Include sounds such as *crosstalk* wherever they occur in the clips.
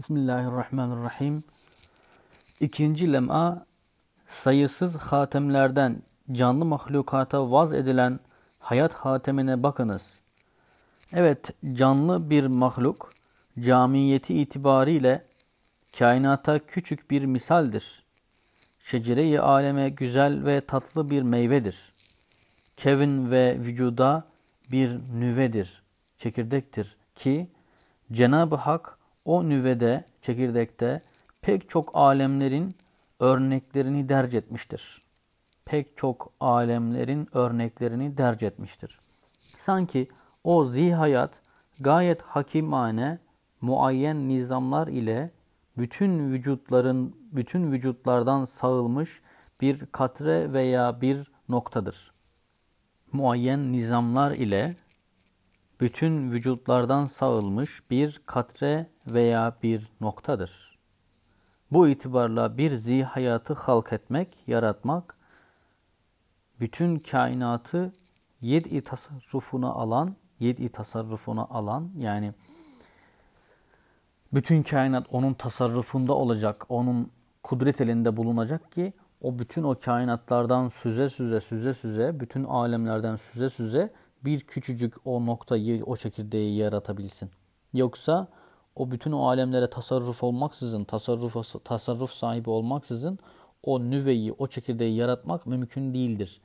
Bismillahirrahmanirrahim. İkinci lem'a sayısız hatemlerden canlı mahlukata vaz edilen hayat hatemine bakınız. Evet, canlı bir mahluk camiyeti itibariyle kainata küçük bir misaldir. Şecere-i aleme güzel ve tatlı bir meyvedir. Kevin ve vücuda bir nüvedir, çekirdektir ki Cenab-ı Hak o nüvede, çekirdekte pek çok alemlerin örneklerini derc etmiştir. Pek çok alemlerin örneklerini derc etmiştir. Sanki o zihayat gayet hakimane, muayyen nizamlar ile bütün vücutların, bütün vücutlardan sağılmış bir katre veya bir noktadır. Muayyen nizamlar ile bütün vücutlardan sağılmış bir katre veya bir noktadır. Bu itibarla bir zihayatı halk etmek, yaratmak, bütün kainatı yedi tasarrufuna alan, yedi tasarrufuna alan yani bütün kainat onun tasarrufunda olacak, onun kudret elinde bulunacak ki o bütün o kainatlardan süze süze süze süze, bütün alemlerden süze süze bir küçücük o noktayı, o çekirdeği yaratabilsin. Yoksa o bütün o alemlere tasarruf olmaksızın, tasarruf, tasarruf sahibi olmaksızın o nüveyi, o çekirdeği yaratmak mümkün değildir.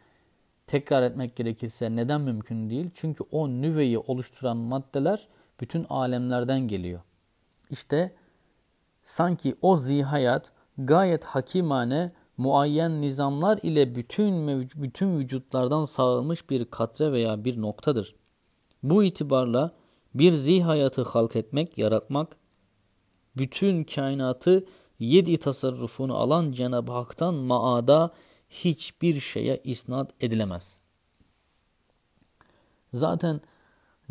Tekrar etmek gerekirse neden mümkün değil? Çünkü o nüveyi oluşturan maddeler bütün alemlerden geliyor. İşte sanki o zihayat gayet hakimane muayyen nizamlar ile bütün bütün vücutlardan sağılmış bir katre veya bir noktadır. Bu itibarla bir zihayatı halk etmek, yaratmak, bütün kainatı yedi tasarrufunu alan Cenab-ı Hak'tan maada hiçbir şeye isnat edilemez. Zaten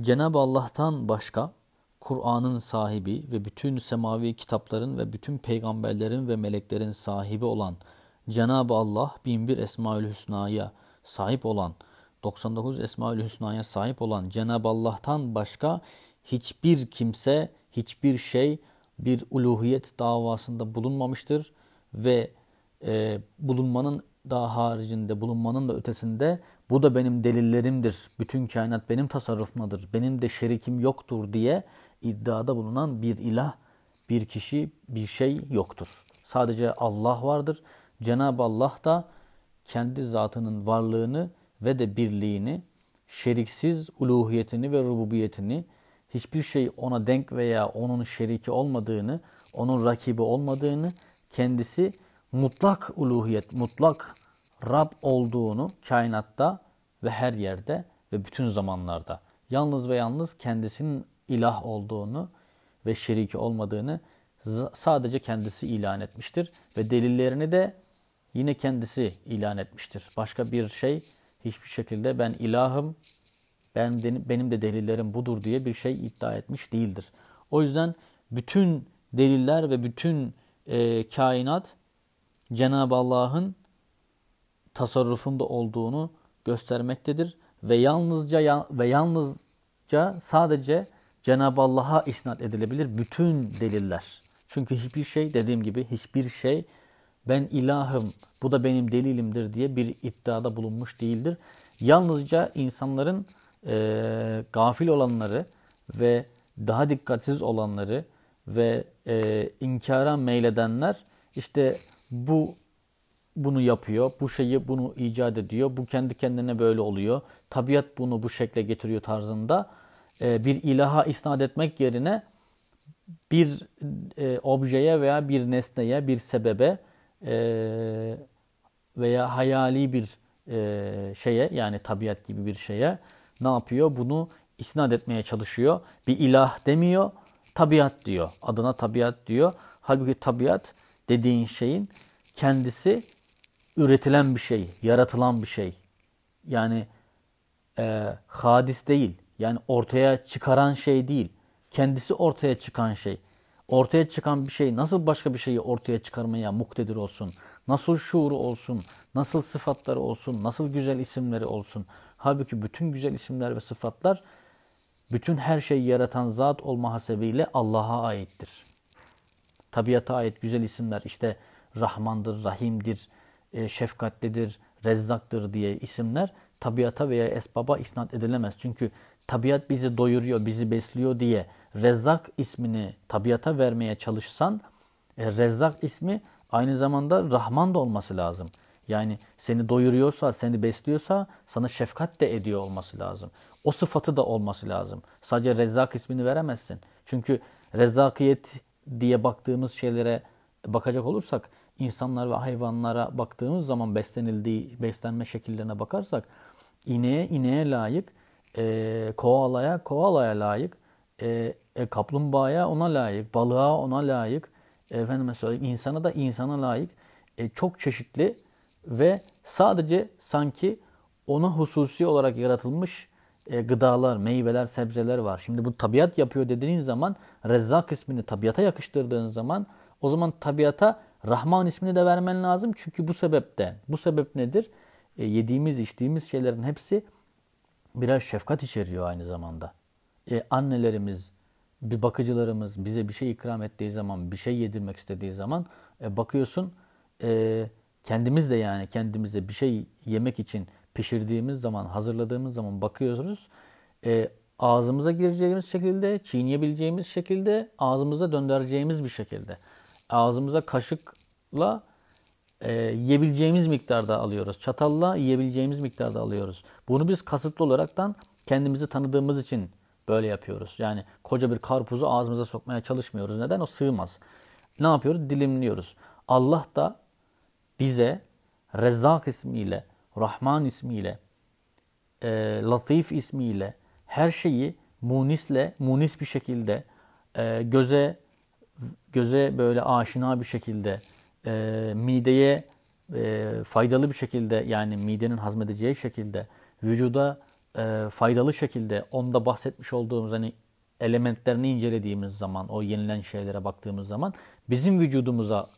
Cenab-ı Allah'tan başka Kur'an'ın sahibi ve bütün semavi kitapların ve bütün peygamberlerin ve meleklerin sahibi olan Cenab-ı Allah binbir Esmaül Hüsna'ya sahip olan 99 Esmaül Hüsna'ya sahip olan Cenab-ı Allah'tan başka hiçbir kimse, hiçbir şey bir uluhiyet davasında bulunmamıştır ve e, bulunmanın daha haricinde, bulunmanın da ötesinde bu da benim delillerimdir, bütün kainat benim tasarrufumdadır, benim de şerikim yoktur diye iddiada bulunan bir ilah, bir kişi, bir şey yoktur. Sadece Allah vardır. Cenab-ı Allah da kendi zatının varlığını ve de birliğini, şeriksiz uluhiyetini ve rububiyetini, hiçbir şey ona denk veya onun şeriki olmadığını, onun rakibi olmadığını, kendisi mutlak uluhiyet, mutlak Rab olduğunu kainatta ve her yerde ve bütün zamanlarda yalnız ve yalnız kendisinin ilah olduğunu ve şeriki olmadığını sadece kendisi ilan etmiştir ve delillerini de yine kendisi ilan etmiştir. Başka bir şey hiçbir şekilde ben ilahım, ben benim de delillerim budur diye bir şey iddia etmiş değildir. O yüzden bütün deliller ve bütün e, kainat Cenab-ı Allah'ın tasarrufunda olduğunu göstermektedir ve yalnızca ve yalnızca sadece Cenab-ı Allah'a isnat edilebilir bütün deliller. Çünkü hiçbir şey dediğim gibi hiçbir şey ben ilahım, bu da benim delilimdir diye bir iddiada bulunmuş değildir. Yalnızca insanların e, gafil olanları ve daha dikkatsiz olanları ve e, inkara meyledenler işte bu bunu yapıyor, bu şeyi bunu icat ediyor, bu kendi kendine böyle oluyor, tabiat bunu bu şekle getiriyor tarzında e, bir ilaha isnat etmek yerine bir e, objeye veya bir nesneye, bir sebebe e, veya hayali bir e, şeye yani tabiat gibi bir şeye ne yapıyor? Bunu isnat etmeye çalışıyor. Bir ilah demiyor, tabiat diyor. Adına tabiat diyor. Halbuki tabiat dediğin şeyin kendisi üretilen bir şey, yaratılan bir şey. Yani e, hadis değil. Yani ortaya çıkaran şey değil. Kendisi ortaya çıkan şey. Ortaya çıkan bir şey nasıl başka bir şeyi ortaya çıkarmaya muktedir olsun? Nasıl şuuru olsun? Nasıl sıfatları olsun? Nasıl güzel isimleri olsun? Halbuki bütün güzel isimler ve sıfatlar bütün her şeyi yaratan zat olma hasebiyle Allah'a aittir. tabiata ait güzel isimler işte Rahmandır, Rahim'dir, e, şefkatlidir, Rezzaktır diye isimler tabiata veya esbaba isnat edilemez. Çünkü tabiat bizi doyuruyor, bizi besliyor diye Rezzak ismini tabiata vermeye çalışsan e, Rezzak ismi aynı zamanda Rahman da olması lazım. Yani seni doyuruyorsa, seni besliyorsa sana şefkat de ediyor olması lazım. O sıfatı da olması lazım. Sadece Rezzak ismini veremezsin. Çünkü rezzakiyet diye baktığımız şeylere bakacak olursak insanlar ve hayvanlara baktığımız zaman beslenildiği beslenme şekillerine bakarsak ineğe ineğe layık, e, koalaya koalaya layık, e, e, kaplumbağaya ona layık, balığa ona layık, efendime söyleyeyim insana da insana layık e, çok çeşitli ve sadece sanki ona hususi olarak yaratılmış e, gıdalar, meyveler, sebzeler var. Şimdi bu tabiat yapıyor dediğin zaman Rezzak ismini tabiata yakıştırdığın zaman o zaman tabiata Rahman ismini de vermen lazım. Çünkü bu sebepten. Bu sebep nedir? E, yediğimiz, içtiğimiz şeylerin hepsi birer şefkat içeriyor aynı zamanda. E, annelerimiz, bir bakıcılarımız bize bir şey ikram ettiği zaman, bir şey yedirmek istediği zaman e, bakıyorsun e, kendimiz de yani kendimize bir şey yemek için pişirdiğimiz zaman, hazırladığımız zaman bakıyoruz. E, ağzımıza gireceğimiz şekilde, çiğneyebileceğimiz şekilde, ağzımıza döndüreceğimiz bir şekilde. Ağzımıza kaşıkla e, yiyebileceğimiz miktarda alıyoruz. Çatalla yiyebileceğimiz miktarda alıyoruz. Bunu biz kasıtlı olaraktan kendimizi tanıdığımız için böyle yapıyoruz. Yani koca bir karpuzu ağzımıza sokmaya çalışmıyoruz. Neden? O sığmaz. Ne yapıyoruz? Dilimliyoruz. Allah da bize Rezzak ismiyle, Rahman ismiyle, e, Latif ismiyle her şeyi munisle, munis bir şekilde e, göze göze böyle aşina bir şekilde e, mideye e, faydalı bir şekilde yani midenin hazmedeceği şekilde vücuda e, faydalı şekilde onda bahsetmiş olduğumuz hani elementlerini incelediğimiz zaman o yenilen şeylere baktığımız zaman bizim vücudumuza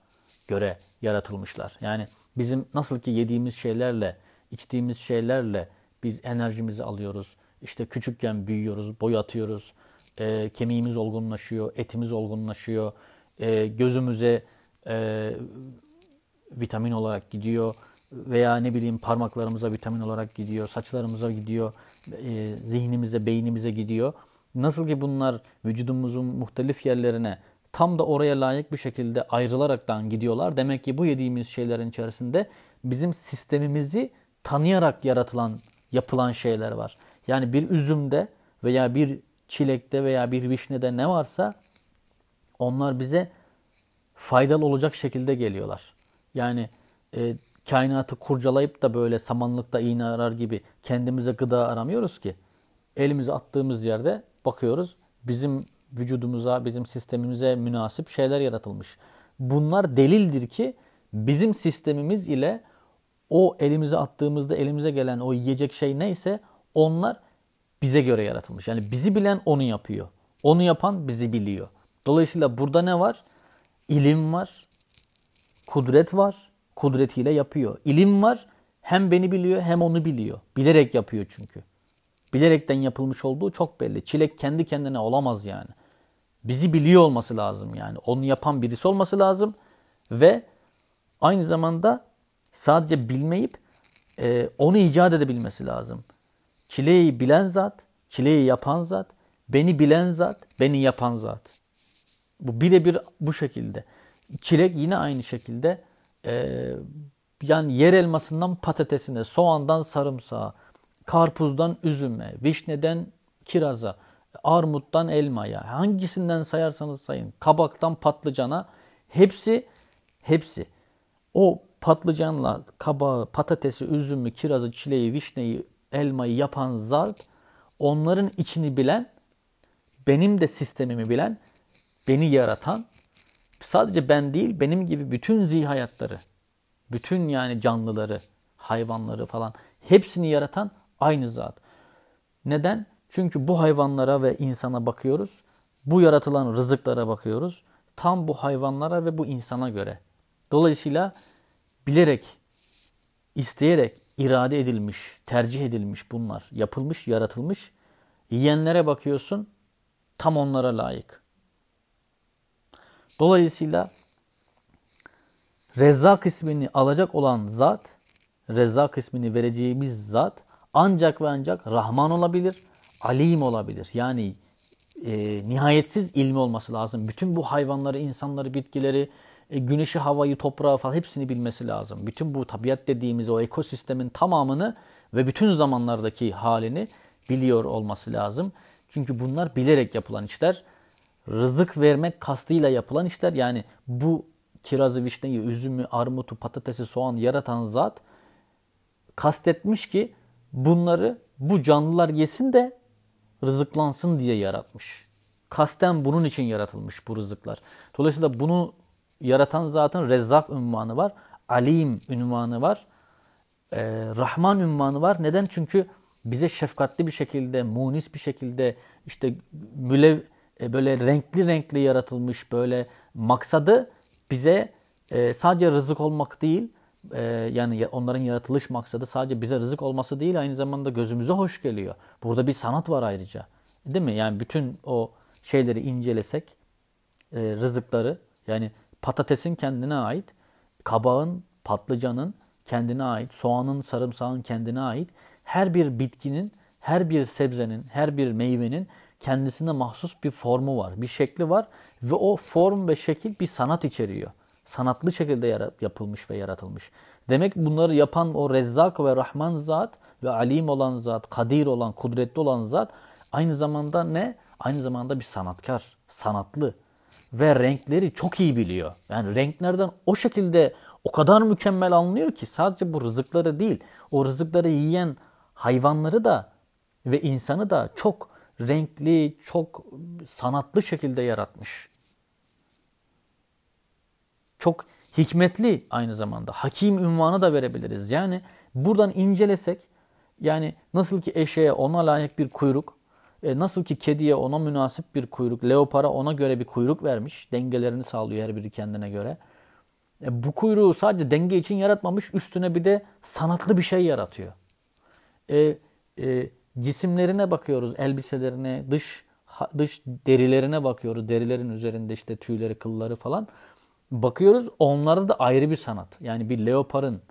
göre yaratılmışlar. Yani bizim nasıl ki yediğimiz şeylerle, içtiğimiz şeylerle biz enerjimizi alıyoruz. İşte küçükken büyüyoruz, boy atıyoruz, e, kemiğimiz olgunlaşıyor, etimiz olgunlaşıyor, e, gözümüze e, vitamin olarak gidiyor veya ne bileyim parmaklarımıza vitamin olarak gidiyor, saçlarımıza gidiyor, e, zihnimize, beynimize gidiyor. Nasıl ki bunlar vücudumuzun muhtelif yerlerine tam da oraya layık bir şekilde ayrılaraktan gidiyorlar. Demek ki bu yediğimiz şeylerin içerisinde bizim sistemimizi tanıyarak yaratılan, yapılan şeyler var. Yani bir üzümde veya bir çilekte veya bir vişnede ne varsa onlar bize faydalı olacak şekilde geliyorlar. Yani e, kainatı kurcalayıp da böyle samanlıkta iğne arar gibi kendimize gıda aramıyoruz ki. Elimizi attığımız yerde bakıyoruz bizim vücudumuza, bizim sistemimize münasip şeyler yaratılmış. Bunlar delildir ki bizim sistemimiz ile o elimize attığımızda elimize gelen o yiyecek şey neyse onlar bize göre yaratılmış. Yani bizi bilen onu yapıyor. Onu yapan bizi biliyor. Dolayısıyla burada ne var? İlim var, kudret var, kudretiyle yapıyor. İlim var, hem beni biliyor hem onu biliyor. Bilerek yapıyor çünkü. Bilerekten yapılmış olduğu çok belli. Çilek kendi kendine olamaz yani. Bizi biliyor olması lazım yani. Onu yapan birisi olması lazım. Ve aynı zamanda sadece bilmeyip e, onu icat edebilmesi lazım. Çileği bilen zat, çileği yapan zat, beni bilen zat, beni yapan zat. Bu birebir bu şekilde. Çilek yine aynı şekilde e, yani yer elmasından patatesine, soğandan sarımsağa, karpuzdan üzüme, vişneden kiraza, armuttan elmaya, hangisinden sayarsanız sayın, kabaktan patlıcana hepsi hepsi. O patlıcanla kabağı, patatesi, üzümü, kirazı, çileği, vişneyi, elmayı yapan zat onların içini bilen, benim de sistemimi bilen, beni yaratan sadece ben değil benim gibi bütün zihayatları, bütün yani canlıları, hayvanları falan hepsini yaratan aynı zat. Neden? Çünkü bu hayvanlara ve insana bakıyoruz. Bu yaratılan rızıklara bakıyoruz. Tam bu hayvanlara ve bu insana göre. Dolayısıyla bilerek, isteyerek irade edilmiş, tercih edilmiş bunlar. Yapılmış, yaratılmış. Yiyenlere bakıyorsun tam onlara layık. Dolayısıyla Rezzak ismini alacak olan zat, Rezzak ismini vereceğimiz zat ancak ve ancak Rahman olabilir, Alim olabilir. Yani e, nihayetsiz ilmi olması lazım. Bütün bu hayvanları, insanları, bitkileri, e, güneşi, havayı, toprağı falan hepsini bilmesi lazım. Bütün bu tabiat dediğimiz o ekosistemin tamamını ve bütün zamanlardaki halini biliyor olması lazım. Çünkü bunlar bilerek yapılan işler. Rızık vermek kastıyla yapılan işler. Yani bu kirazı, vişneyi, üzümü, armutu, patatesi, soğan yaratan zat kastetmiş ki bunları bu canlılar yesin de rızıklansın diye yaratmış. Kasten bunun için yaratılmış bu rızıklar. Dolayısıyla bunu yaratan zatın Rezzak ünvanı var. Alim ünvanı var. Ee, Rahman ünvanı var. Neden? Çünkü bize şefkatli bir şekilde, munis bir şekilde işte mülev, e, böyle renkli renkli yaratılmış böyle maksadı bize e, sadece rızık olmak değil, e, yani onların yaratılış maksadı sadece bize rızık olması değil, aynı zamanda gözümüze hoş geliyor. Burada bir sanat var ayrıca. Değil mi? Yani bütün o şeyleri incelesek, rızıkları, yani patatesin kendine ait, kabağın, patlıcanın kendine ait, soğanın, sarımsağın kendine ait, her bir bitkinin, her bir sebzenin, her bir meyvenin kendisine mahsus bir formu var, bir şekli var ve o form ve şekil bir sanat içeriyor. Sanatlı şekilde yapılmış ve yaratılmış. Demek bunları yapan o Rezzak ve Rahman zat ve Alim olan zat, Kadir olan, kudretli olan zat aynı zamanda ne? Aynı zamanda bir sanatkar, sanatlı ve renkleri çok iyi biliyor. Yani renklerden o şekilde o kadar mükemmel anlıyor ki sadece bu rızıkları değil, o rızıkları yiyen hayvanları da ve insanı da çok renkli, çok sanatlı şekilde yaratmış. Çok hikmetli aynı zamanda. Hakim ünvanı da verebiliriz. Yani buradan incelesek yani nasıl ki eşeğe ona layık bir kuyruk, e, nasıl ki kediye ona münasip bir kuyruk, leopara ona göre bir kuyruk vermiş. Dengelerini sağlıyor her biri kendine göre. E, bu kuyruğu sadece denge için yaratmamış, üstüne bir de sanatlı bir şey yaratıyor. E, e, cisimlerine bakıyoruz, elbiselerine, dış dış derilerine bakıyoruz. Derilerin üzerinde işte tüyleri, kılları falan. Bakıyoruz onlarda da ayrı bir sanat. Yani bir leoparın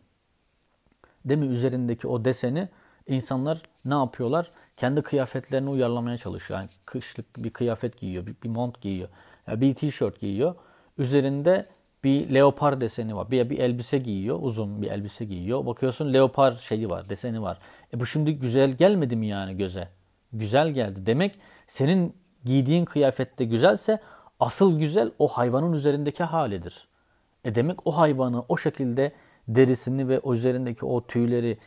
değil mi üzerindeki o deseni insanlar ne yapıyorlar? Kendi kıyafetlerini uyarlamaya çalışıyor. Yani kışlık bir kıyafet giyiyor, bir, bir mont giyiyor, yani bir tişört giyiyor. Üzerinde bir leopar deseni var. Bir, bir elbise giyiyor, uzun bir elbise giyiyor. Bakıyorsun leopar şeyi var, deseni var. E bu şimdi güzel gelmedi mi yani göze? Güzel geldi. Demek senin giydiğin kıyafette güzelse asıl güzel o hayvanın üzerindeki halidir. E demek o hayvanı o şekilde derisini ve üzerindeki o tüyleri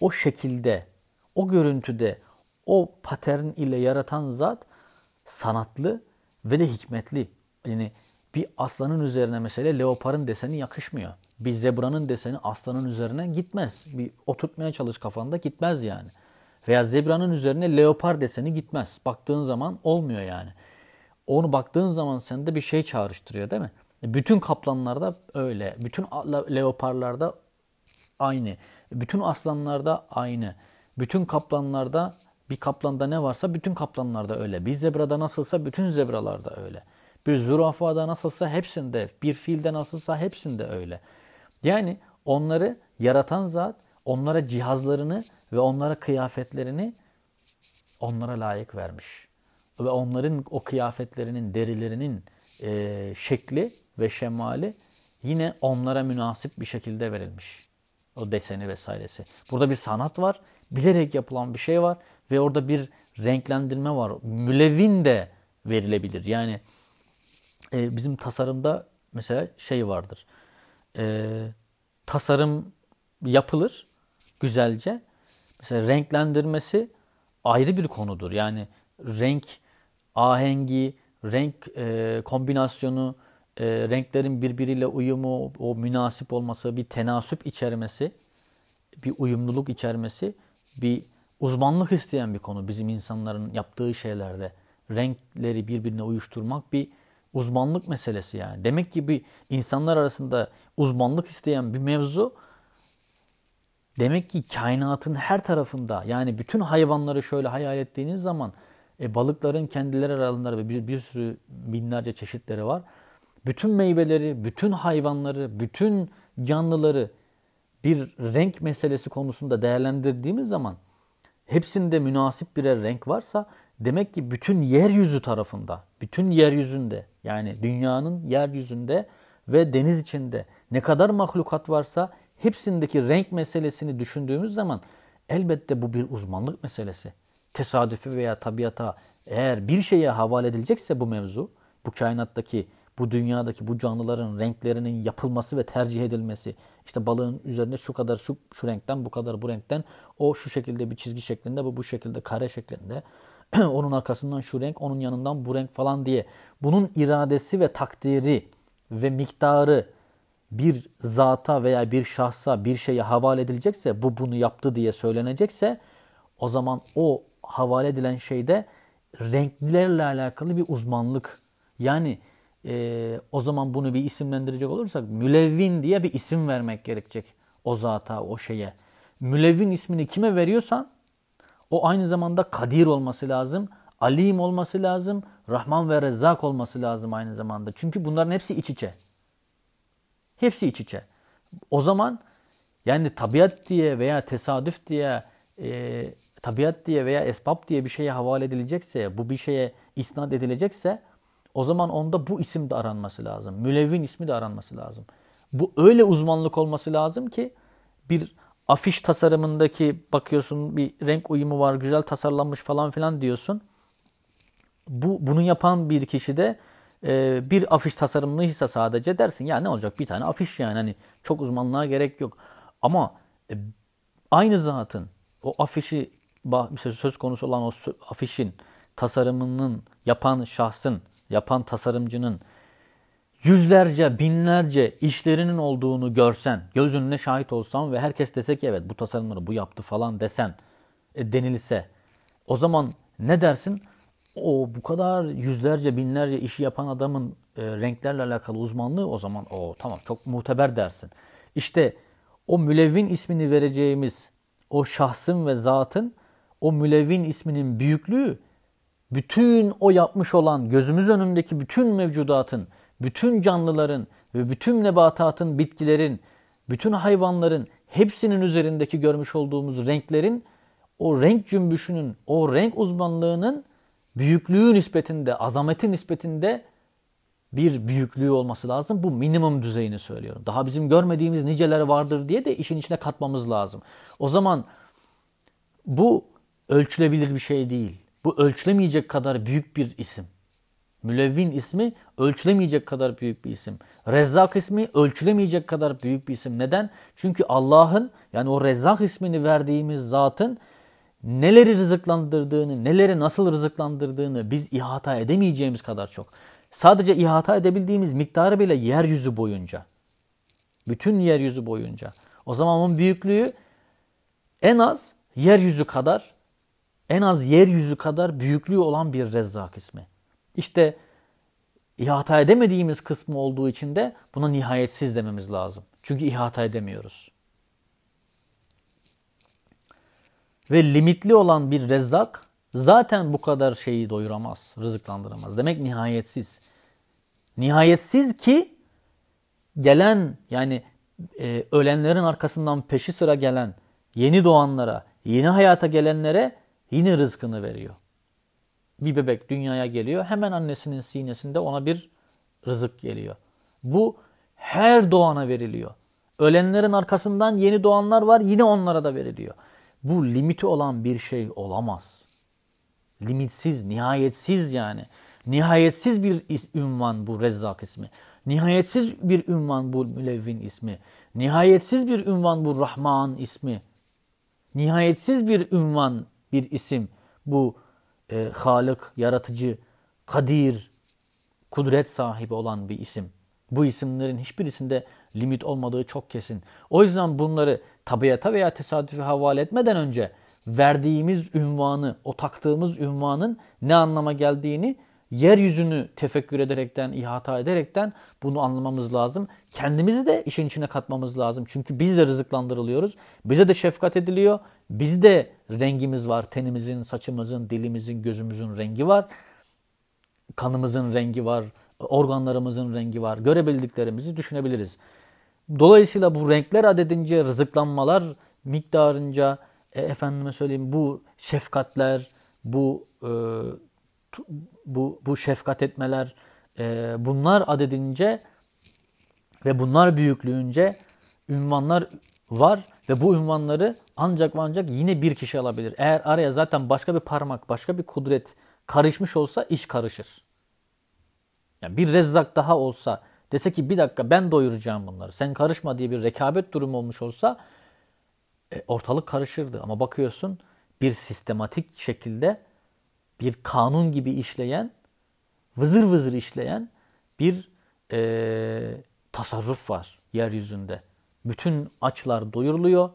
o şekilde, o görüntüde, o patern ile yaratan zat sanatlı ve de hikmetli. Yani bir aslanın üzerine mesela leoparın deseni yakışmıyor. Bir zebranın deseni aslanın üzerine gitmez. Bir oturtmaya çalış kafanda gitmez yani. Veya zebranın üzerine leopar deseni gitmez. Baktığın zaman olmuyor yani. Onu baktığın zaman sende bir şey çağrıştırıyor değil mi? Bütün kaplanlarda öyle. Bütün leoparlarda aynı. Bütün aslanlarda aynı. Bütün kaplanlarda bir kaplanda ne varsa bütün kaplanlarda öyle. Bir zebrada nasılsa bütün zebralarda öyle. Bir zürafada nasılsa hepsinde, bir filde nasılsa hepsinde öyle. Yani onları yaratan zat onlara cihazlarını ve onlara kıyafetlerini onlara layık vermiş. Ve onların o kıyafetlerinin, derilerinin e, şekli ve şemali yine onlara münasip bir şekilde verilmiş. O deseni vesairesi. Burada bir sanat var, bilerek yapılan bir şey var ve orada bir renklendirme var. Mülevin de verilebilir. Yani e, bizim tasarımda mesela şey vardır. E, tasarım yapılır güzelce. Mesela renklendirmesi ayrı bir konudur. Yani renk ahengi, renk e, kombinasyonu, e, renklerin birbiriyle uyumu, o münasip olması, bir tenasüp içermesi, bir uyumluluk içermesi, bir uzmanlık isteyen bir konu bizim insanların yaptığı şeylerde. Renkleri birbirine uyuşturmak bir uzmanlık meselesi yani. Demek ki bir insanlar arasında uzmanlık isteyen bir mevzu demek ki kainatın her tarafında yani bütün hayvanları şöyle hayal ettiğiniz zaman e, balıkların kendileri aralarında bir, bir sürü binlerce çeşitleri var. bütün meyveleri, bütün hayvanları, bütün canlıları bir renk meselesi konusunda değerlendirdiğimiz zaman hepsinde münasip birer renk varsa demek ki bütün yeryüzü tarafında, bütün yeryüzünde yani dünyanın yeryüzünde ve deniz içinde ne kadar mahlukat varsa hepsindeki renk meselesini düşündüğümüz zaman elbette bu bir uzmanlık meselesi. Tesadüfi veya tabiata eğer bir şeye havale edilecekse bu mevzu, bu kainattaki, bu dünyadaki bu canlıların renklerinin yapılması ve tercih edilmesi, işte balığın üzerinde şu kadar şu, şu renkten, bu kadar bu renkten, o şu şekilde bir çizgi şeklinde, bu bu şekilde kare şeklinde, *clears throat* onun arkasından şu renk, onun yanından bu renk falan diye. Bunun iradesi ve takdiri ve miktarı bir zata veya bir şahsa bir şeye havale edilecekse, bu bunu yaptı diye söylenecekse, o zaman o havale edilen şeyde renklerle alakalı bir uzmanlık. Yani e, o zaman bunu bir isimlendirecek olursak mülevvin diye bir isim vermek gerekecek o zata, o şeye. Mülevvin ismini kime veriyorsan o aynı zamanda kadir olması lazım, alim olması lazım, Rahman ve Rezzak olması lazım aynı zamanda. Çünkü bunların hepsi iç içe. Hepsi iç içe. O zaman yani tabiat diye veya tesadüf diye e, tabiat diye veya esbab diye bir şeye havale edilecekse, bu bir şeye isnat edilecekse o zaman onda bu isim de aranması lazım. Mülevvin ismi de aranması lazım. Bu öyle uzmanlık olması lazım ki bir afiş tasarımındaki bakıyorsun bir renk uyumu var, güzel tasarlanmış falan filan diyorsun. Bu bunu yapan bir kişi de e, bir afiş tasarımlıysa sadece dersin ya ne olacak bir tane afiş yani hani çok uzmanlığa gerek yok. Ama e, aynı zatın o afişi söz konusu olan o afişin tasarımının yapan şahsın, yapan tasarımcının yüzlerce, binlerce işlerinin olduğunu görsen, göz önüne şahit olsan ve herkes dese ki evet bu tasarımları bu yaptı falan desen, e, denilse o zaman ne dersin? O bu kadar yüzlerce, binlerce işi yapan adamın e, renklerle alakalı uzmanlığı o zaman o tamam çok muteber dersin. İşte o mülevvin ismini vereceğimiz o şahsın ve zatın o mülevvin isminin büyüklüğü bütün o yapmış olan gözümüz önündeki bütün mevcudatın, bütün canlıların ve bütün nebatatın, bitkilerin, bütün hayvanların hepsinin üzerindeki görmüş olduğumuz renklerin o renk cümbüşünün, o renk uzmanlığının büyüklüğü nispetinde, azameti nispetinde bir büyüklüğü olması lazım. Bu minimum düzeyini söylüyorum. Daha bizim görmediğimiz niceler vardır diye de işin içine katmamız lazım. O zaman bu ölçülebilir bir şey değil. Bu ölçülemeyecek kadar büyük bir isim. Mülevvin ismi ölçülemeyecek kadar büyük bir isim. Rezzak ismi ölçülemeyecek kadar büyük bir isim. Neden? Çünkü Allah'ın yani o Rezzak ismini verdiğimiz zatın neleri rızıklandırdığını, neleri nasıl rızıklandırdığını biz ihata edemeyeceğimiz kadar çok. Sadece ihata edebildiğimiz miktarı bile yeryüzü boyunca. Bütün yeryüzü boyunca. O zaman onun büyüklüğü en az yeryüzü kadar en az yeryüzü kadar büyüklüğü olan bir Rezzak ismi. İşte ihata edemediğimiz kısmı olduğu için de buna nihayetsiz dememiz lazım. Çünkü ihata edemiyoruz. Ve limitli olan bir rezzak zaten bu kadar şeyi doyuramaz, rızıklandıramaz. Demek nihayetsiz. Nihayetsiz ki gelen yani e, ölenlerin arkasından peşi sıra gelen yeni doğanlara, yeni hayata gelenlere yine rızkını veriyor. Bir bebek dünyaya geliyor. Hemen annesinin sinesinde ona bir rızık geliyor. Bu her doğana veriliyor. Ölenlerin arkasından yeni doğanlar var yine onlara da veriliyor. Bu limiti olan bir şey olamaz. Limitsiz, nihayetsiz yani. Nihayetsiz bir ünvan bu Rezzak ismi. Nihayetsiz bir ünvan bu Mülevvin ismi. Nihayetsiz bir ünvan bu Rahman ismi. Nihayetsiz bir ünvan bir isim. Bu e, Halık, yaratıcı, kadir, kudret sahibi olan bir isim. Bu isimlerin hiçbirisinde limit olmadığı çok kesin. O yüzden bunları tabiata veya tesadüfe havale etmeden önce verdiğimiz ünvanı, o taktığımız ünvanın ne anlama geldiğini yeryüzünü tefekkür ederekten, ihata ederekten bunu anlamamız lazım. Kendimizi de işin içine katmamız lazım. Çünkü biz de rızıklandırılıyoruz. Bize de şefkat ediliyor. Biz de rengimiz var. Tenimizin, saçımızın, dilimizin, gözümüzün rengi var. Kanımızın rengi var. organlarımızın rengi var. Görebildiklerimizi düşünebiliriz. Dolayısıyla bu renkler adedince rızıklanmalar miktarınca e, efendime söyleyeyim bu şefkatler, bu e, bu bu şefkat etmeler e, bunlar adedince ve bunlar büyüklüğünce ünvanlar var ve bu ünvanları ancak ve ancak yine bir kişi alabilir. Eğer araya zaten başka bir parmak, başka bir kudret karışmış olsa iş karışır. Yani bir rezzak daha olsa dese ki bir dakika ben doyuracağım bunları. Sen karışma diye bir rekabet durumu olmuş olsa e, ortalık karışırdı. Ama bakıyorsun bir sistematik şekilde bir kanun gibi işleyen, vızır vızır işleyen bir e, tasarruf var yeryüzünde. Bütün açlar doyuruluyor,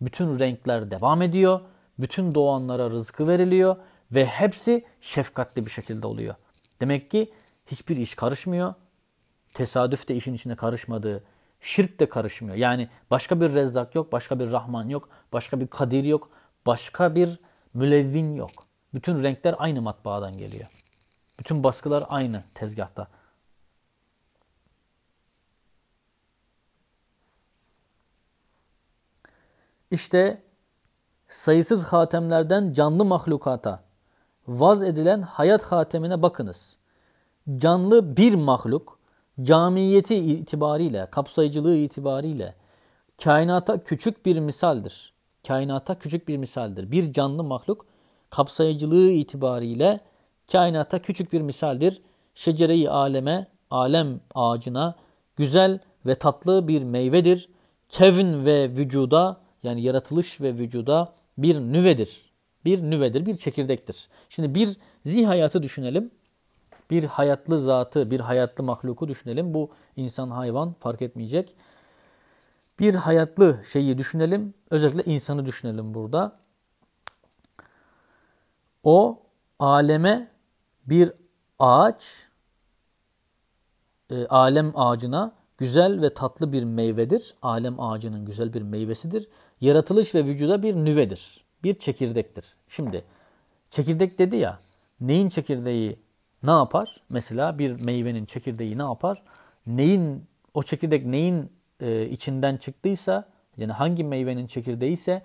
bütün renkler devam ediyor, bütün doğanlara rızkı veriliyor ve hepsi şefkatli bir şekilde oluyor. Demek ki hiçbir iş karışmıyor. Tesadüf de işin içine karışmadığı, şirk de karışmıyor. Yani başka bir rezzak yok, başka bir rahman yok, başka bir kadir yok, başka bir mülevvin yok. Bütün renkler aynı matbaadan geliyor. Bütün baskılar aynı tezgahta. İşte sayısız hatemlerden canlı mahlukata vaz edilen hayat hatemine bakınız. Canlı bir mahluk camiyeti itibariyle, kapsayıcılığı itibariyle kainata küçük bir misaldir. Kainata küçük bir misaldir. Bir canlı mahluk kapsayıcılığı itibariyle kainata küçük bir misaldir. Şecere-i aleme, alem ağacına güzel ve tatlı bir meyvedir. Kevin ve vücuda yani yaratılış ve vücuda bir nüvedir. Bir nüvedir, bir çekirdektir. Şimdi bir zih hayatı düşünelim. Bir hayatlı zatı, bir hayatlı mahluku düşünelim. Bu insan, hayvan fark etmeyecek. Bir hayatlı şeyi düşünelim. Özellikle insanı düşünelim burada. O aleme bir ağaç, e, alem ağacına güzel ve tatlı bir meyvedir. Alem ağacının güzel bir meyvesidir. Yaratılış ve vücuda bir nüvedir. Bir çekirdektir. Şimdi çekirdek dedi ya, neyin çekirdeği ne yapar? Mesela bir meyvenin çekirdeği ne yapar? Neyin o çekirdek neyin e, içinden çıktıysa yani hangi meyvenin çekirdeği ise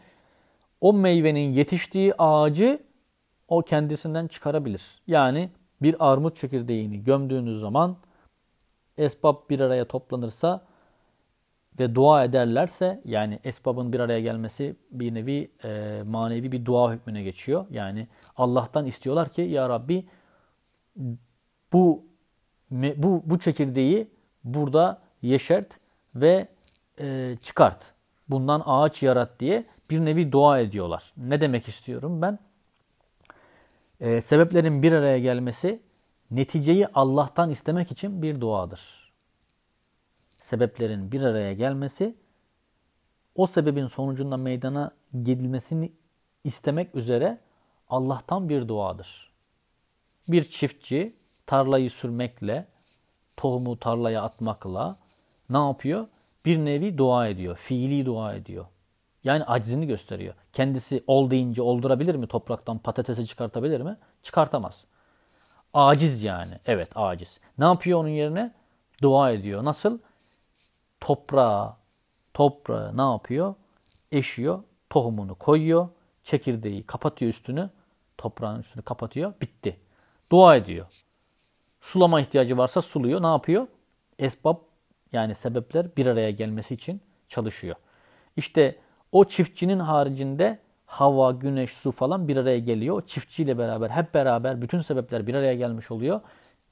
o meyvenin yetiştiği ağacı o kendisinden çıkarabilir. Yani bir armut çekirdeğini gömdüğünüz zaman esbab bir araya toplanırsa ve dua ederlerse yani esbabın bir araya gelmesi bir nevi e, manevi bir dua hükmüne geçiyor. Yani Allah'tan istiyorlar ki ya Rabbi bu bu bu çekirdeği burada yeşert ve e, çıkart. Bundan ağaç yarat diye bir nevi dua ediyorlar. Ne demek istiyorum ben? E, sebeplerin bir araya gelmesi neticeyi Allah'tan istemek için bir duadır. Sebeplerin bir araya gelmesi o sebebin sonucunda meydana gelmesini istemek üzere Allah'tan bir duadır. Bir çiftçi tarlayı sürmekle, tohumu tarlaya atmakla ne yapıyor? Bir nevi dua ediyor, fiili dua ediyor. Yani acizini gösteriyor. Kendisi ol deyince oldurabilir mi? Topraktan patatesi çıkartabilir mi? Çıkartamaz. Aciz yani. Evet aciz. Ne yapıyor onun yerine? Dua ediyor. Nasıl? Toprağa, toprağı ne yapıyor? Eşiyor, tohumunu koyuyor, çekirdeği kapatıyor üstünü, toprağın üstünü kapatıyor, bitti. Dua ediyor. Sulama ihtiyacı varsa suluyor. Ne yapıyor? Esbab yani sebepler bir araya gelmesi için çalışıyor. İşte o çiftçinin haricinde hava, güneş, su falan bir araya geliyor. O çiftçiyle beraber hep beraber bütün sebepler bir araya gelmiş oluyor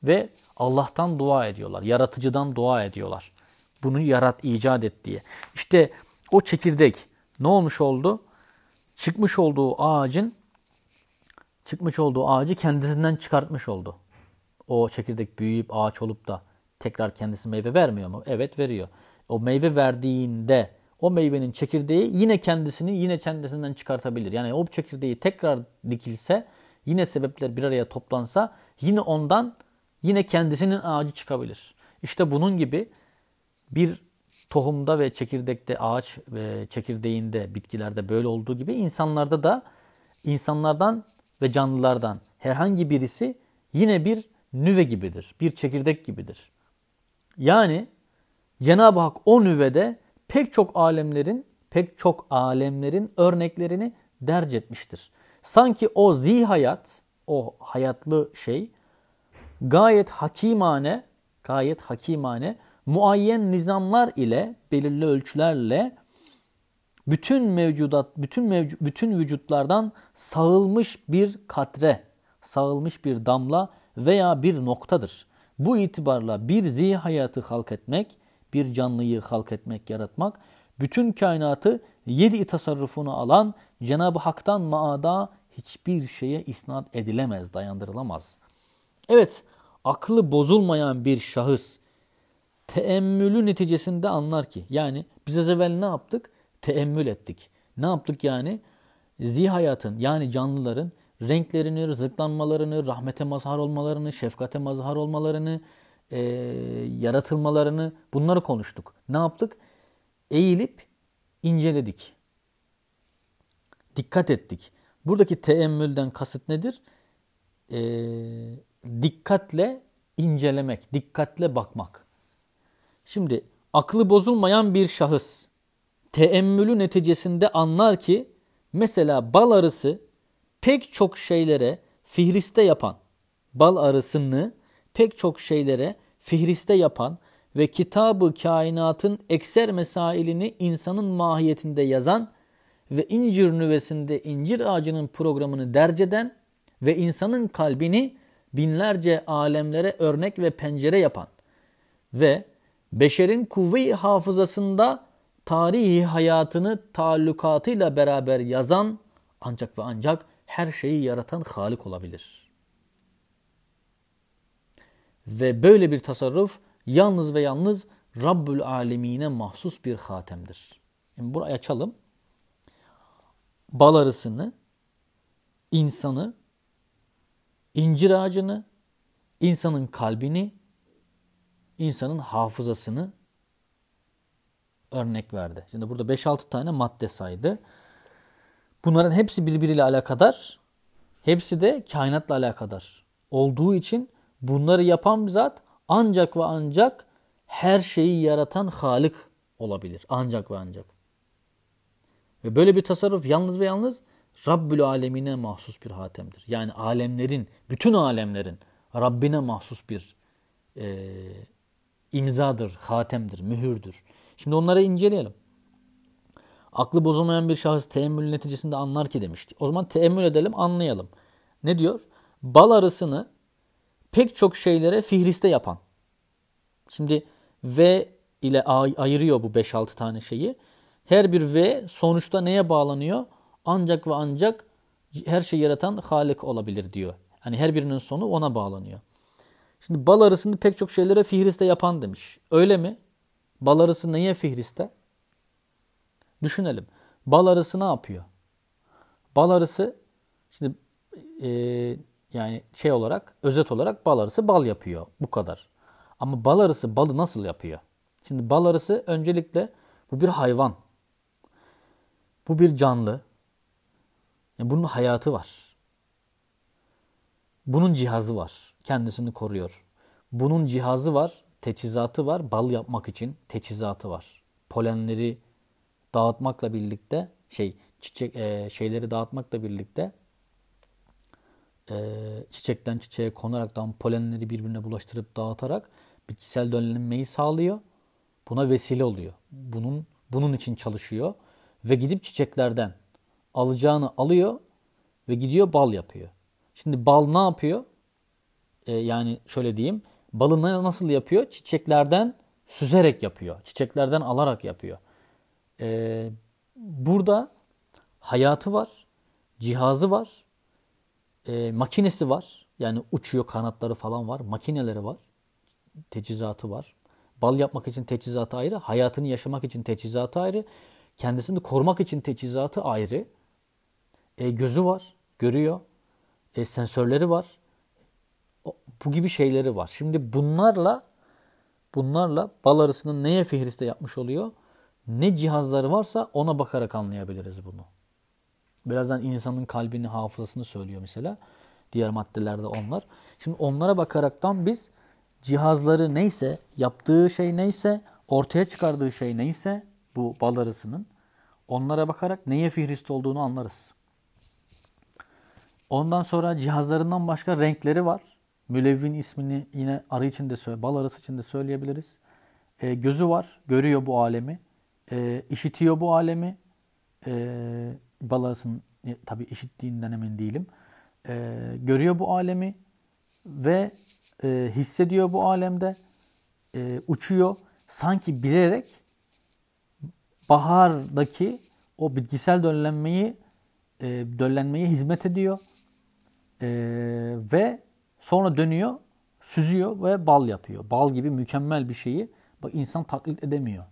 ve Allah'tan dua ediyorlar. Yaratıcıdan dua ediyorlar. Bunu yarat, icat et diye. İşte o çekirdek ne olmuş oldu? Çıkmış olduğu ağacın çıkmış olduğu ağacı kendisinden çıkartmış oldu. O çekirdek büyüyüp ağaç olup da tekrar kendisi meyve vermiyor mu? Evet veriyor. O meyve verdiğinde o meyvenin çekirdeği yine kendisini yine kendisinden çıkartabilir. Yani o çekirdeği tekrar dikilse yine sebepler bir araya toplansa yine ondan yine kendisinin ağacı çıkabilir. İşte bunun gibi bir tohumda ve çekirdekte ağaç ve çekirdeğinde bitkilerde böyle olduğu gibi insanlarda da insanlardan ve canlılardan herhangi birisi yine bir nüve gibidir. Bir çekirdek gibidir. Yani Cenab-ı Hak o nüvede pek çok alemlerin pek çok alemlerin örneklerini derc etmiştir. Sanki o zihayat, o hayatlı şey gayet hakimane, gayet hakimane muayyen nizamlar ile belirli ölçülerle bütün mevcudat, bütün mevcu, bütün vücutlardan sağılmış bir katre, sağılmış bir damla veya bir noktadır. Bu itibarla bir zihayatı halk etmek, bir canlıyı halk etmek, yaratmak, bütün kainatı yedi tasarrufunu alan Cenab-ı Hak'tan maada hiçbir şeye isnat edilemez, dayandırılamaz. Evet, aklı bozulmayan bir şahıs teemmülü neticesinde anlar ki, yani biz az evvel ne yaptık? Teemmül ettik. Ne yaptık yani? Zihayatın yani canlıların renklerini, rızıklanmalarını, rahmete mazhar olmalarını, şefkate mazhar olmalarını, e, yaratılmalarını bunları konuştuk. Ne yaptık? Eğilip inceledik. Dikkat ettik. Buradaki teemmülden kasıt nedir? E, dikkatle incelemek, dikkatle bakmak. Şimdi aklı bozulmayan bir şahıs teemmülü neticesinde anlar ki mesela bal arısı pek çok şeylere fihriste yapan, bal arısını pek çok şeylere fihriste yapan ve kitabı kainatın ekser mesailini insanın mahiyetinde yazan ve incir nüvesinde incir ağacının programını derceden ve insanın kalbini binlerce alemlere örnek ve pencere yapan ve beşerin kuvve-i hafızasında tarihi hayatını taallukatıyla beraber yazan ancak ve ancak her şeyi yaratan Halik olabilir. Ve böyle bir tasarruf yalnız ve yalnız Rabbül Alemine mahsus bir hatemdir. Şimdi burayı açalım. Bal arısını, insanı, incir ağacını, insanın kalbini, insanın hafızasını örnek verdi. Şimdi burada 5-6 tane madde saydı. Bunların hepsi birbiriyle alakadar. Hepsi de kainatla alakadar. Olduğu için bunları yapan bir zat ancak ve ancak her şeyi yaratan Halik olabilir. Ancak ve ancak. Ve böyle bir tasarruf yalnız ve yalnız Rabbül Alemine mahsus bir hatemdir. Yani alemlerin, bütün alemlerin Rabbine mahsus bir e, imzadır, hatemdir, mühürdür. Şimdi onları inceleyelim. Aklı bozulmayan bir şahıs teemmül neticesinde anlar ki demişti. O zaman teemmül edelim, anlayalım. Ne diyor? Bal arısını pek çok şeylere fihriste yapan. Şimdi V ile ayırıyor bu 5-6 tane şeyi. Her bir V sonuçta neye bağlanıyor? Ancak ve ancak her şeyi yaratan Halik olabilir diyor. Hani her birinin sonu ona bağlanıyor. Şimdi bal arısını pek çok şeylere fihriste yapan demiş. Öyle mi? Bal arısı neye fihriste? Düşünelim. Bal arısı ne yapıyor? Bal arısı şimdi e, yani şey olarak özet olarak bal arısı bal yapıyor. Bu kadar. Ama bal arısı balı nasıl yapıyor? Şimdi bal arısı öncelikle bu bir hayvan. Bu bir canlı. Yani bunun hayatı var. Bunun cihazı var. Kendisini koruyor. Bunun cihazı var, teçhizatı var. Bal yapmak için teçhizatı var. Polenleri dağıtmakla birlikte şey çiçek e, şeyleri dağıtmakla birlikte e, çiçekten çiçeğe konaraktan polenleri birbirine bulaştırıp dağıtarak bitkisel dönlenmeyi sağlıyor. Buna vesile oluyor. Bunun bunun için çalışıyor ve gidip çiçeklerden alacağını alıyor ve gidiyor bal yapıyor. Şimdi bal ne yapıyor? Ee, yani şöyle diyeyim. Balı nasıl yapıyor? Çiçeklerden süzerek yapıyor. Çiçeklerden alarak yapıyor. Ee, burada hayatı var, cihazı var, e, makinesi var. Yani uçuyor kanatları falan var. Makineleri var. Teçhizatı var. Bal yapmak için teçhizatı ayrı. Hayatını yaşamak için teçhizatı ayrı. Kendisini korumak için teçhizatı ayrı. E, gözü var. Görüyor. E, sensörleri var. O, bu gibi şeyleri var. Şimdi bunlarla bunlarla bal arısının neye fihriste yapmış oluyor? Ne cihazları varsa ona bakarak anlayabiliriz bunu. Birazdan insanın kalbini, hafızasını söylüyor mesela. Diğer maddelerde onlar. Şimdi onlara bakaraktan biz cihazları neyse, yaptığı şey neyse, ortaya çıkardığı şey neyse bu bal arısının onlara bakarak neye fihrist olduğunu anlarız. Ondan sonra cihazlarından başka renkleri var. Mülevvin ismini yine arı için de bal arısı için de söyleyebiliriz. E, gözü var, görüyor bu alemi. E, işitiyor bu alemi. E, bal arısının e, tabii işittiğinden emin değilim. E, görüyor bu alemi ve e, hissediyor bu alemde. E, uçuyor. Sanki bilerek bahardaki o bitkisel döllenmeyi e, döllenmeye hizmet ediyor. E, ve sonra dönüyor, süzüyor ve bal yapıyor. Bal gibi mükemmel bir şeyi bak insan taklit edemiyor.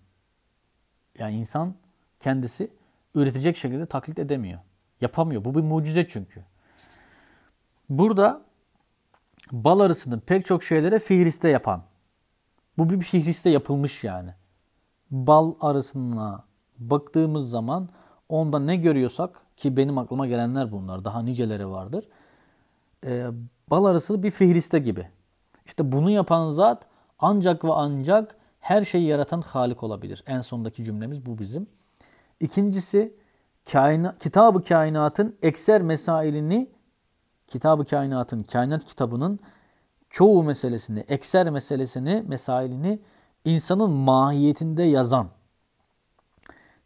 Yani insan kendisi üretecek şekilde taklit edemiyor. Yapamıyor. Bu bir mucize çünkü. Burada bal arısının pek çok şeylere fihriste yapan. Bu bir fihriste yapılmış yani. Bal arısına baktığımız zaman onda ne görüyorsak ki benim aklıma gelenler bunlar. Daha niceleri vardır. Ee, bal arısı bir fihriste gibi. İşte bunu yapan zat ancak ve ancak her şeyi yaratan Halik olabilir. En sondaki cümlemiz bu bizim. İkincisi kaina, kitabı kainatın ekser mesailini kitabı kainatın kainat kitabının çoğu meselesini, ekser meselesini, mesailini insanın mahiyetinde yazan.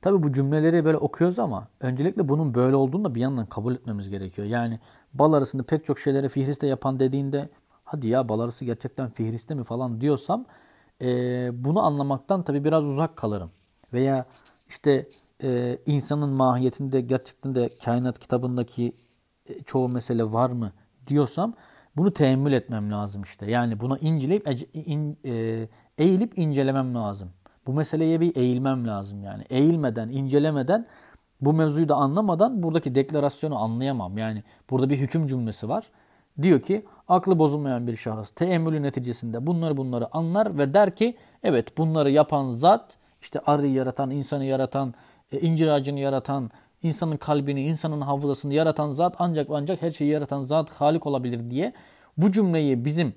Tabi bu cümleleri böyle okuyoruz ama öncelikle bunun böyle olduğunu da bir yandan kabul etmemiz gerekiyor. Yani bal arasında pek çok şeylere fihriste yapan dediğinde hadi ya bal arası gerçekten fihriste mi falan diyorsam e, bunu anlamaktan tabi biraz uzak kalırım. Veya işte e, insanın mahiyetinde gerçekten de kainat kitabındaki e, çoğu mesele var mı diyorsam bunu teemmül etmem lazım işte. Yani buna inceleyip in, e, eğilip incelemem lazım. Bu meseleye bir eğilmem lazım yani. Eğilmeden, incelemeden bu mevzuyu da anlamadan buradaki deklarasyonu anlayamam. Yani burada bir hüküm cümlesi var. Diyor ki aklı bozulmayan bir şahıs teemmülü neticesinde bunları bunları anlar ve der ki evet bunları yapan zat işte arıyı yaratan, insanı yaratan, e, incir ağacını yaratan, insanın kalbini, insanın hafızasını yaratan zat ancak ancak her şeyi yaratan zat Halik olabilir diye bu cümleyi bizim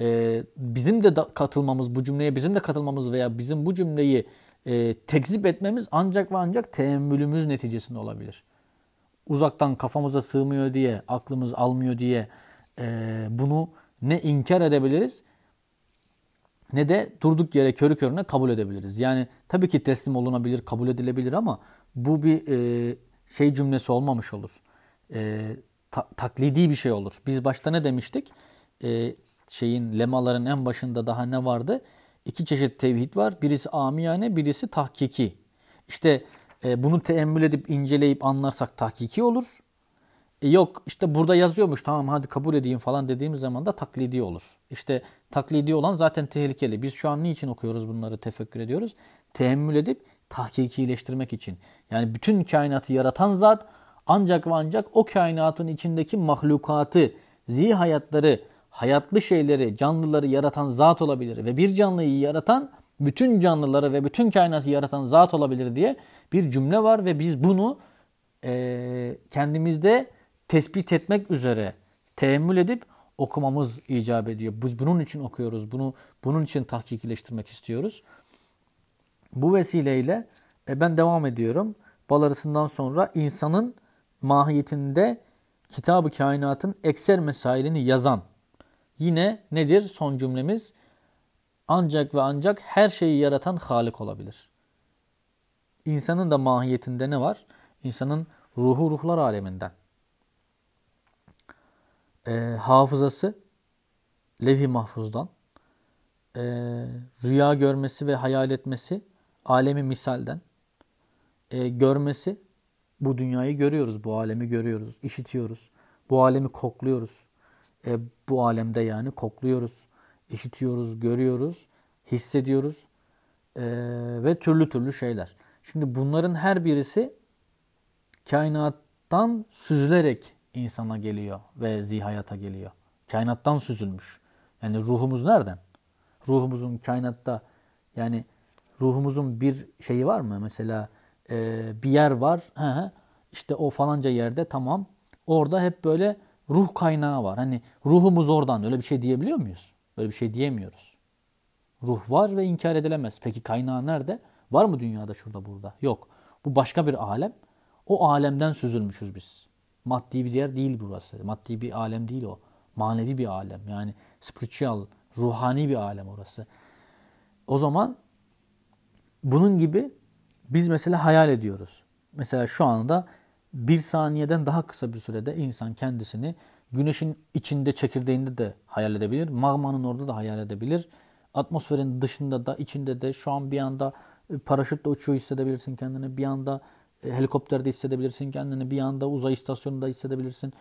e, bizim de katılmamız, bu cümleye bizim de katılmamız veya bizim bu cümleyi e, tekzip etmemiz ancak ve ancak teemmülümüz neticesinde olabilir. Uzaktan kafamıza sığmıyor diye, aklımız almıyor diye e, bunu ne inkar edebiliriz ne de durduk yere körü körüne kabul edebiliriz. Yani tabii ki teslim olunabilir, kabul edilebilir ama bu bir e, şey cümlesi olmamış olur. E, ta, taklidi bir şey olur. Biz başta ne demiştik? E, şeyin lemaların en başında daha ne vardı? İki çeşit tevhid var. Birisi amiyane, birisi tahkiki. İşte e, bunu teemmül edip inceleyip anlarsak tahkiki olur. E, yok işte burada yazıyormuş tamam hadi kabul edeyim falan dediğimiz zaman da taklidi olur. İşte taklidi olan zaten tehlikeli. Biz şu an niçin okuyoruz bunları tefekkür ediyoruz? Teemmül edip tahkikileştirmek için. Yani bütün kainatı yaratan zat ancak ve ancak o kainatın içindeki mahlukatı, zihi hayatları, hayatlı şeyleri, canlıları yaratan zat olabilir. Ve bir canlıyı yaratan bütün canlıları ve bütün kainatı yaratan zat olabilir diye bir cümle var ve biz bunu e, kendimizde tespit etmek üzere teemmül edip okumamız icap ediyor. Biz bunun için okuyoruz. Bunu bunun için tahkikileştirmek istiyoruz. Bu vesileyle e, ben devam ediyorum. Bal arasından sonra insanın mahiyetinde kitabı kainatın ekser mesailini yazan. Yine nedir son cümlemiz? Ancak ve ancak her şeyi yaratan Halik olabilir. İnsanın da mahiyetinde ne var? İnsanın ruhu ruhlar aleminden. E, hafızası levh-i mahfuzdan. E, rüya görmesi ve hayal etmesi alemi misalden e, görmesi bu dünyayı görüyoruz, bu alemi görüyoruz, işitiyoruz. Bu alemi kokluyoruz. E, bu alemde yani kokluyoruz, işitiyoruz, görüyoruz, hissediyoruz e, ve türlü türlü şeyler. Şimdi bunların her birisi kainattan süzülerek insana geliyor ve zihayata geliyor. Kainattan süzülmüş. Yani ruhumuz nereden? Ruhumuzun kainatta yani ruhumuzun bir şeyi var mı? Mesela e, bir yer var. He, işte o falanca yerde tamam. Orada hep böyle ruh kaynağı var. Hani ruhumuz oradan öyle bir şey diyebiliyor muyuz? Böyle bir şey diyemiyoruz. Ruh var ve inkar edilemez. Peki kaynağı nerede? Var mı dünyada şurada burada? Yok. Bu başka bir alem. O alemden süzülmüşüz biz. Maddi bir yer değil burası. Maddi bir alem değil o. Manevi bir alem. Yani spiritual, ruhani bir alem orası. O zaman bunun gibi biz mesela hayal ediyoruz. Mesela şu anda bir saniyeden daha kısa bir sürede insan kendisini güneşin içinde çekirdeğinde de hayal edebilir. Magmanın orada da hayal edebilir. Atmosferin dışında da içinde de şu an bir anda e, paraşütle uçuyor hissedebilirsin kendini. Bir anda helikopterde hissedebilirsin kendini. Bir anda uzay istasyonunda hissedebilirsin.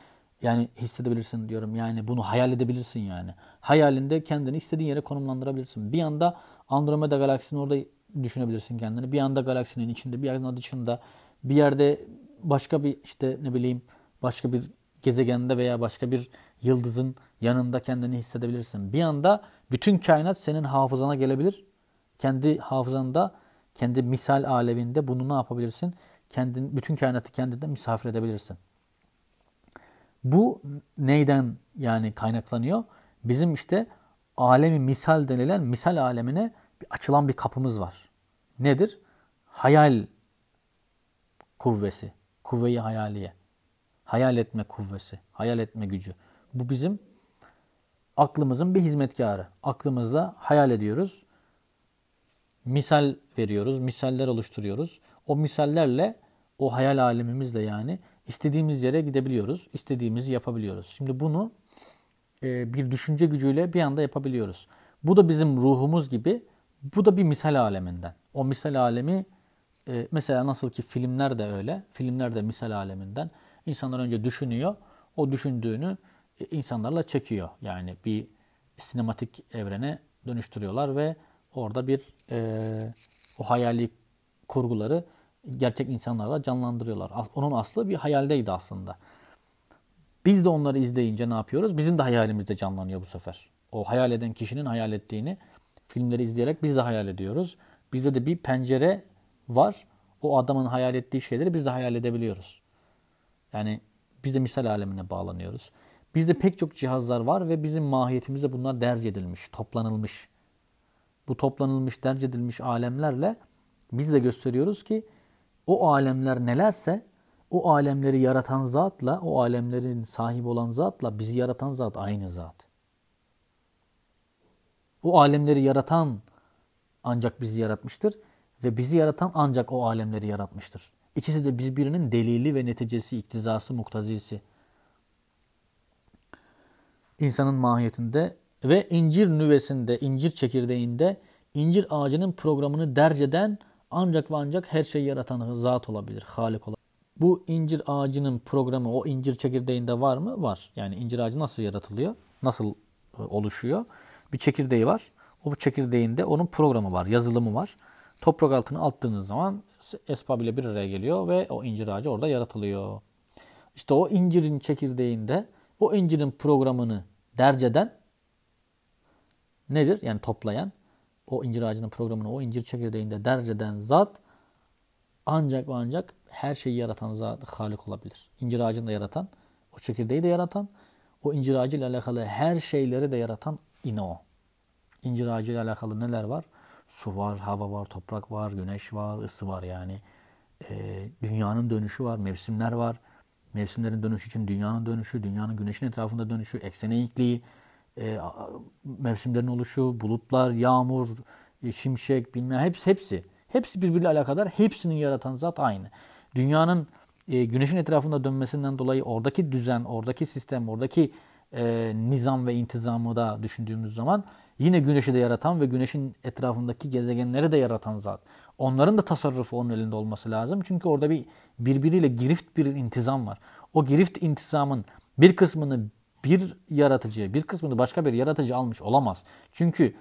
Yani hissedebilirsin diyorum. Yani bunu hayal edebilirsin yani. Hayalinde kendini istediğin yere konumlandırabilirsin. Bir anda Andromeda galaksisini orada düşünebilirsin kendini. Bir anda galaksinin içinde, bir anda dışında, bir yerde başka bir işte ne bileyim başka bir gezegende veya başka bir yıldızın yanında kendini hissedebilirsin. Bir anda bütün kainat senin hafızana gelebilir. Kendi hafızanda, kendi misal aleminde bunu ne yapabilirsin? Kendin, bütün kainatı kendinde misafir edebilirsin. Bu neyden yani kaynaklanıyor? Bizim işte alemi misal denilen misal alemine bir açılan bir kapımız var. Nedir? Hayal kuvvesi. Kuvveyi hayaliye. Hayal etme kuvvesi. Hayal etme gücü. Bu bizim aklımızın bir hizmetkarı. Aklımızla hayal ediyoruz. Misal veriyoruz. Misaller oluşturuyoruz. O misallerle o hayal alemimizle yani istediğimiz yere gidebiliyoruz. İstediğimizi yapabiliyoruz. Şimdi bunu e, bir düşünce gücüyle bir anda yapabiliyoruz. Bu da bizim ruhumuz gibi. Bu da bir misal aleminden. O misal alemi e, mesela nasıl ki filmler de öyle. Filmler de misal aleminden. İnsanlar önce düşünüyor. O düşündüğünü e, insanlarla çekiyor. Yani bir sinematik evrene dönüştürüyorlar ve orada bir e, o hayali kurguları gerçek insanlarla canlandırıyorlar. Onun aslı bir hayaldeydi aslında. Biz de onları izleyince ne yapıyoruz? Bizim de hayalimizde canlanıyor bu sefer. O hayal eden kişinin hayal ettiğini filmleri izleyerek biz de hayal ediyoruz. Bizde de bir pencere var. O adamın hayal ettiği şeyleri biz de hayal edebiliyoruz. Yani biz de misal alemine bağlanıyoruz. Bizde pek çok cihazlar var ve bizim mahiyetimizde bunlar derc edilmiş, toplanılmış. Bu toplanılmış, derc edilmiş alemlerle biz de gösteriyoruz ki o alemler nelerse o alemleri yaratan zatla, o alemlerin sahibi olan zatla bizi yaratan zat aynı zat. O alemleri yaratan ancak bizi yaratmıştır ve bizi yaratan ancak o alemleri yaratmıştır. İkisi de birbirinin delili ve neticesi, iktizası, muktazisi. İnsanın mahiyetinde ve incir nüvesinde, incir çekirdeğinde incir ağacının programını derc eden ancak ve ancak her şeyi yaratan zat olabilir, halik olabilir. Bu incir ağacının programı o incir çekirdeğinde var mı? Var. Yani incir ağacı nasıl yaratılıyor? Nasıl e, oluşuyor? Bir çekirdeği var. O çekirdeğinde onun programı var, yazılımı var. Toprak altına attığınız zaman esbab ile bir araya geliyor ve o incir ağacı orada yaratılıyor. İşte o incirin çekirdeğinde o incirin programını derceden nedir? Yani toplayan o incir ağacının programını o incir çekirdeğinde derceden zat ancak ve ancak her şeyi yaratan zat Halik olabilir. İncir ağacını da yaratan, o çekirdeği de yaratan, o incir ağacı ile alakalı her şeyleri de yaratan yine o. İncir ağacı ile alakalı neler var? Su var, hava var, toprak var, güneş var, ısı var yani. E, dünyanın dönüşü var, mevsimler var. Mevsimlerin dönüşü için dünyanın dönüşü, dünyanın güneşin etrafında dönüşü, eksene eğikliği, e, mevsimlerin oluşu, bulutlar, yağmur, e, şimşek, bilmem hepsi hepsi. Hepsi birbiriyle alakadar. Hepsinin yaratan zat aynı. Dünyanın e, güneşin etrafında dönmesinden dolayı oradaki düzen, oradaki sistem, oradaki e, nizam ve intizamı da düşündüğümüz zaman yine güneşi de yaratan ve güneşin etrafındaki gezegenleri de yaratan zat. Onların da tasarrufu onun elinde olması lazım. Çünkü orada bir birbiriyle girift bir intizam var. O girift intizamın bir kısmını bir yaratıcı, bir kısmını başka bir yaratıcı almış olamaz. Çünkü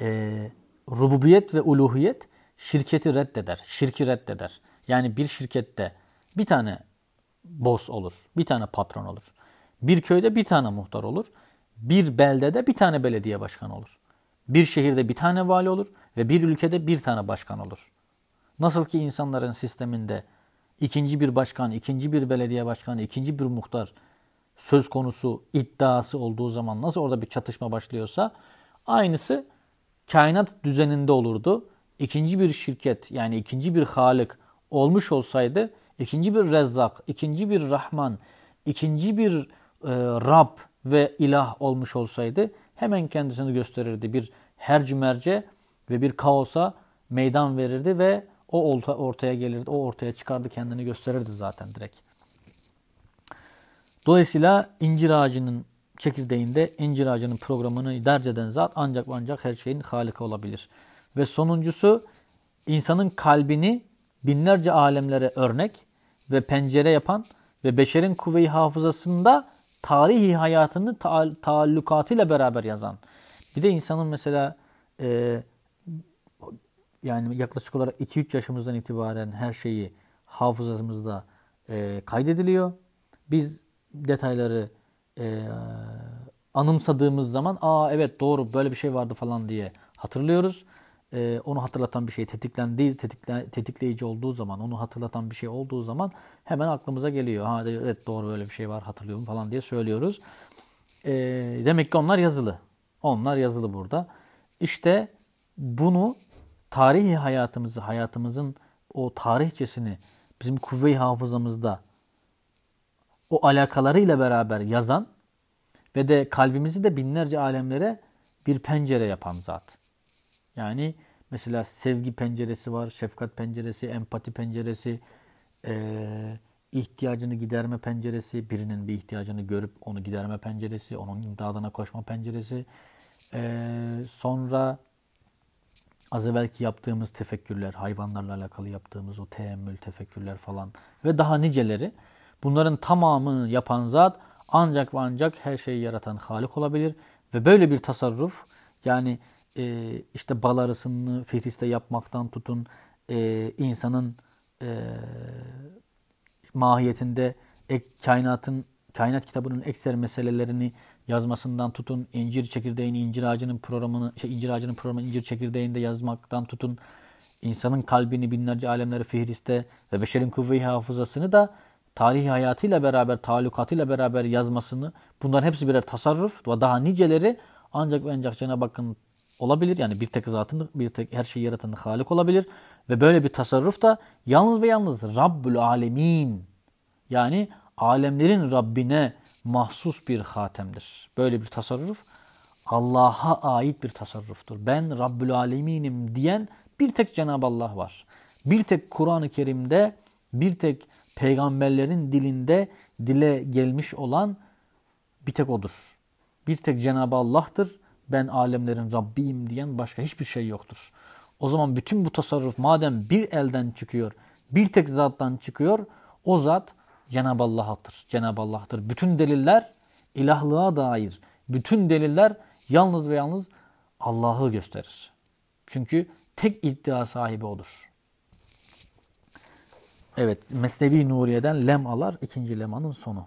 e, rububiyet ve uluhiyet şirketi reddeder, şirki reddeder. Yani bir şirkette bir tane boss olur, bir tane patron olur. Bir köyde bir tane muhtar olur. Bir beldede bir tane belediye başkanı olur. Bir şehirde bir tane vali olur ve bir ülkede bir tane başkan olur. Nasıl ki insanların sisteminde ikinci bir başkan, ikinci bir belediye başkanı, ikinci bir muhtar söz konusu iddiası olduğu zaman nasıl orada bir çatışma başlıyorsa aynısı kainat düzeninde olurdu. İkinci bir şirket yani ikinci bir halik olmuş olsaydı ikinci bir rezzak, ikinci bir rahman, ikinci bir e, Rab ve ilah olmuş olsaydı hemen kendisini gösterirdi. Bir hercümerce ve bir kaosa meydan verirdi ve o ortaya gelirdi. O ortaya çıkardı kendini gösterirdi zaten direkt. Dolayısıyla incir ağacının çekirdeğinde incir ağacının programını derc eden zat ancak ancak her şeyin halika olabilir. Ve sonuncusu insanın kalbini binlerce alemlere örnek ve pencere yapan ve beşerin kuvve-i hafızasında tarihi hayatını ta taallukatıyla beraber yazan. Bir de insanın mesela e, yani yaklaşık olarak 2-3 yaşımızdan itibaren her şeyi hafızamızda e, kaydediliyor. Biz detayları e, anımsadığımız zaman aa evet doğru böyle bir şey vardı falan diye hatırlıyoruz. E, onu hatırlatan bir şey tetiklendi, tetikle, tetikleyici olduğu zaman, onu hatırlatan bir şey olduğu zaman hemen aklımıza geliyor. Ha evet doğru böyle bir şey var hatırlıyorum falan diye söylüyoruz. E, demek ki onlar yazılı. Onlar yazılı burada. İşte bunu tarihi hayatımızı, hayatımızın o tarihçesini bizim kuvve-i hafızamızda o alakalarıyla beraber yazan ve de kalbimizi de binlerce alemlere bir pencere yapan zat. Yani mesela sevgi penceresi var, şefkat penceresi, empati penceresi, e, ihtiyacını giderme penceresi, birinin bir ihtiyacını görüp onu giderme penceresi, onun imdadına koşma penceresi. E, sonra az evvelki yaptığımız tefekkürler, hayvanlarla alakalı yaptığımız o teemmül, tefekkürler falan ve daha niceleri bunların tamamını yapan zat ancak ve ancak her şeyi yaratan Halik olabilir ve böyle bir tasarruf yani e, işte bal arısını fihriste yapmaktan tutun e, insanın e, mahiyetinde ek, kainatın kainat kitabının ekser meselelerini yazmasından tutun, incir çekirdeğini, incir ağacının programını, şey, incir ağacının programını incir çekirdeğinde yazmaktan tutun, insanın kalbini binlerce alemleri fihriste ve beşerin kuvve-i hafızasını da tarihi hayatıyla beraber, talukatıyla beraber yazmasını, bunların hepsi birer tasarruf ve daha niceleri ancak ve ancak Cenab-ı Hakk'ın olabilir. Yani bir tek zatın, bir tek her şeyi yaratan Halik olabilir. Ve böyle bir tasarruf da yalnız ve yalnız Rabbül Alemin yani alemlerin Rabbine mahsus bir hatemdir. Böyle bir tasarruf Allah'a ait bir tasarruftur. Ben Rabbül Aleminim diyen bir tek Cenab-ı Allah var. Bir tek Kur'an-ı Kerim'de bir tek peygamberlerin dilinde dile gelmiş olan bir tek odur. Bir tek Cenab-ı Allah'tır. Ben alemlerin Rabbiyim diyen başka hiçbir şey yoktur. O zaman bütün bu tasarruf madem bir elden çıkıyor, bir tek zattan çıkıyor, o zat Cenab-ı Allah'tır. Cenab-ı Allah'tır. Bütün deliller ilahlığa dair. Bütün deliller yalnız ve yalnız Allah'ı gösterir. Çünkü tek iddia sahibi odur. Evet, Mesnevi Nuriye'den lem alar ikinci lemanın sonu.